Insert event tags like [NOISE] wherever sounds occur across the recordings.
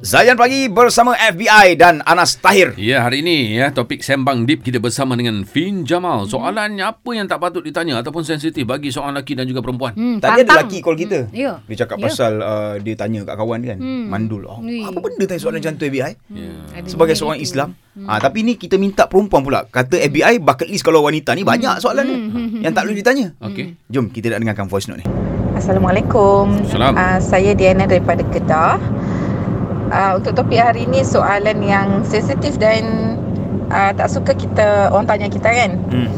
Zayan Pagi bersama FBI dan Anas Tahir. Ya, hari ini ya topik sembang deep kita bersama dengan Fin Jamal. Soalannya apa yang tak patut ditanya ataupun sensitif bagi seorang lelaki dan juga perempuan? Hmm, Tadi ada lelaki call kita. Hmm, ya. Dia cakap Ya. pasal uh, dia tanya kat kawan dia kan. Hmm. Mandul. Oh, Ui. apa benda tanya soalan macam tu FBI? Ada Sebagai seorang gitu. Islam. Ah, tapi ni kita minta perempuan pula. Kata FBI bucket list kalau wanita ni banyak soalan ni. Yang tak boleh ditanya. Okey. Jom kita nak dengarkan voice note ni. Assalamualaikum. Salam. Uh, saya Diana daripada Kedah. Uh, untuk topik hari ini soalan yang sensitif dan uh, tak suka kita orang tanya kita kan. Hmm.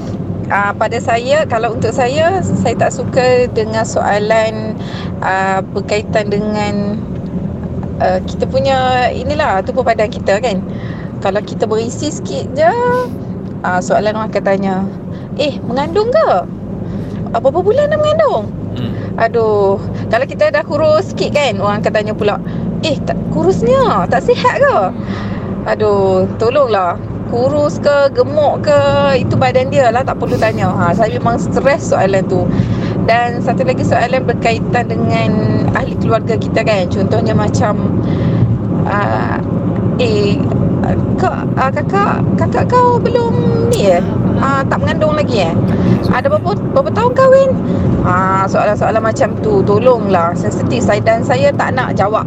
Uh, pada saya kalau untuk saya saya tak suka dengan soalan uh, berkaitan dengan uh, kita punya inilah tubuh badan kita kan. Kalau kita berisi sikit je uh, soalan orang akan tanya, "Eh, mengandung ke? Berapa bulan dah mengandung?" Hmm. Aduh, kalau kita dah kurus sikit kan, orang akan tanya pula, "Eh, tak kurusnya, tak sihat ke?" Aduh, tolonglah. Kurus ke, gemuk ke, itu badan dia lah, tak perlu tanya. Ha, saya memang stres soalan tu. Dan satu lagi soalan berkaitan dengan ahli keluarga kita kan. Contohnya macam uh, eh kak uh, kakak kakak kau belum ni eh? Uh, tak mengandung lagi eh? Ada berapa berapa tahun kahwin? Ah soalan-soalan macam tu tolonglah sensitif saya dan saya tak nak jawab.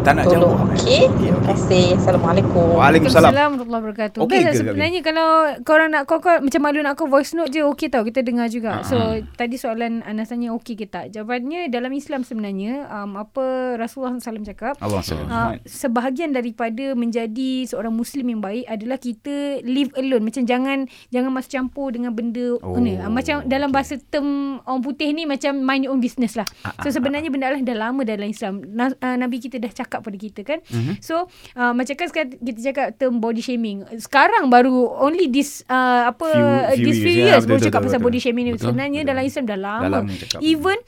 Tak nak Tolong. jawab. Okey. Okey, Terima kasih. Assalamualaikum. Waalaikumsalam. warahmatullahi wabarakatuh. Best Kak sebenarnya kalau korang nak call, call macam malu nak call voice note je okey tau kita dengar juga. Ah, So ah. tadi soalan Anas tanya okey ke tak? Jawapannya dalam Islam sebenarnya um, apa Rasulullah SAW cakap Allah SWT. Uh, sebahagian daripada menjadi seorang muslim yang baik adalah kita live alone macam jangan jangan masuk campur dengan benda Oh, ni uh, macam dalam bahasa term orang putih ni macam mind your own business lah Ah, so sebenarnya benda lah dah lama dalam Islam Na, uh, nabi kita dah cakap pada kita kan Mhm. so uh, macam kan sekarang kita cakap term body shaming sekarang baru only this uh, apa Few- few this few years, years betul, baru betul, cakap betul, pasal betul. body shaming ni sebenarnya betul. dalam Islam dah lama, Dah lama cakap. even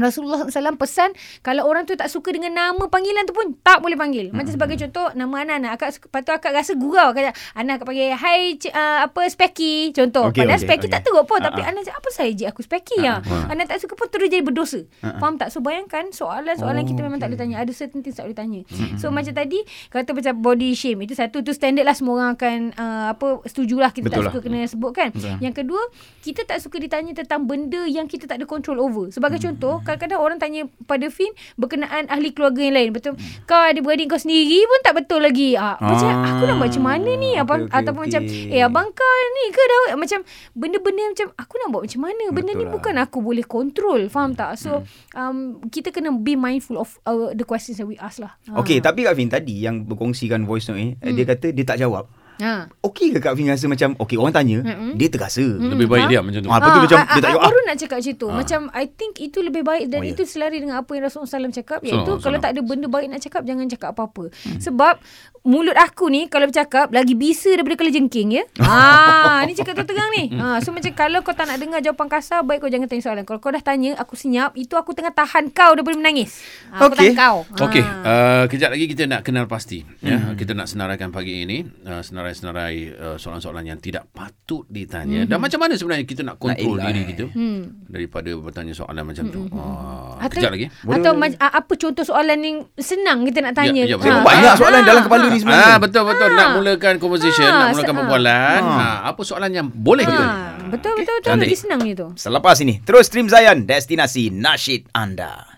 Rasulullah SAW pesan kalau orang tu tak suka dengan nama panggilan tu pun tak boleh panggil. Macam sebagai contoh nama Anan. Akak lepas tu akak rasa gurau kata Anan akak panggil hai c- uh, apa Specky contoh. Okey, Padahal okey, Specky okey. tak teruk pun Ah, tapi. Anan cakap apa saya je aku Specky ya. ah. Anan tak suka pun terus jadi berdosa. Ah. Faham tak? So bayangkan soalan-soalan Oh, kita memang tak okey. boleh tanya. Ada certain things tak boleh tanya. So macam tadi kata macam body shame itu satu tu standard lah semua orang akan uh, apa setujulah kita Betul tak lah. suka kena sebut kan. Betul. Yang kedua, kita tak suka ditanya tentang benda yang kita tak ada control over. Sebagai Hmm. contoh, kadang-kadang orang tanya pada Fin berkenaan ahli keluarga yang lain. Betul. Kau ada beradik kau sendiri pun tak betul lagi. Ah, macam Hmm. Ah, aku nak buat macam mana ni? Apa okey, okey, ataupun okey. macam eh abang kau ni ke dah macam benda-benda macam aku nak buat macam mana? Benda Betul ni lah. bukan aku boleh control. Faham tak? So um, kita kena be mindful of uh, the questions that we ask lah. Ah. Okey, tapi Kak Fin tadi yang berkongsikan voice note ni, Hmm. dia kata dia tak jawab. Ha. Okey ke Kak Fin rasa macam okey orang tanya, Mm-mm. dia terasa. Mm. Lebih baik Ha? diam macam tu. Ah, betul macam ah, dia tak ah, jawab. Baru nak cakap macam tu. Ah. Macam I think itu lebih baik dan Oh, ya. itu selari dengan apa yang Rasulullah SAW cakap iaitu Salam, kalau salam. tak ada benda baik nak cakap jangan cakap apa-apa. Sebab mulut aku ni kalau bercakap lagi bisa daripada kala jengking ya. ha, [LAUGHS] ni cakap terang ni. Ha, so macam kalau kau tak nak dengar jawapan kasar baik kau jangan tanya soalan. Kalau kau dah tanya aku senyap itu aku tengah tahan kau daripada menangis. Ha, aku Okey. tahan kau. Ha. Okey, uh, kejap lagi kita nak kenal pasti. Ya, Hmm. kita nak senaraikan pagi ini uh, senarai-senarai uh, soalan-soalan yang tidak patut ditanya. Hmm. Dan macam mana sebenarnya kita nak kontrol elak, diri eh. kita Hmm. daripada bertanya soalan macam tu. Uh, Atau, kejap lagi. atau ma- ah, apa contoh soalan yang senang kita nak tanya. Ya, ya, Ha. Banyak soalan Ah, dalam kepala ah. ni sebenarnya. Ah betul betul nak Ah. mulakan conversation, Ah, nak mulakan perbualan. ah. Ha, apa soalan yang boleh Ha, kita? betul betul betul cantik. lagi senang je tu. Selepas ini, terus stream Zayan, destinasi nasyid anda.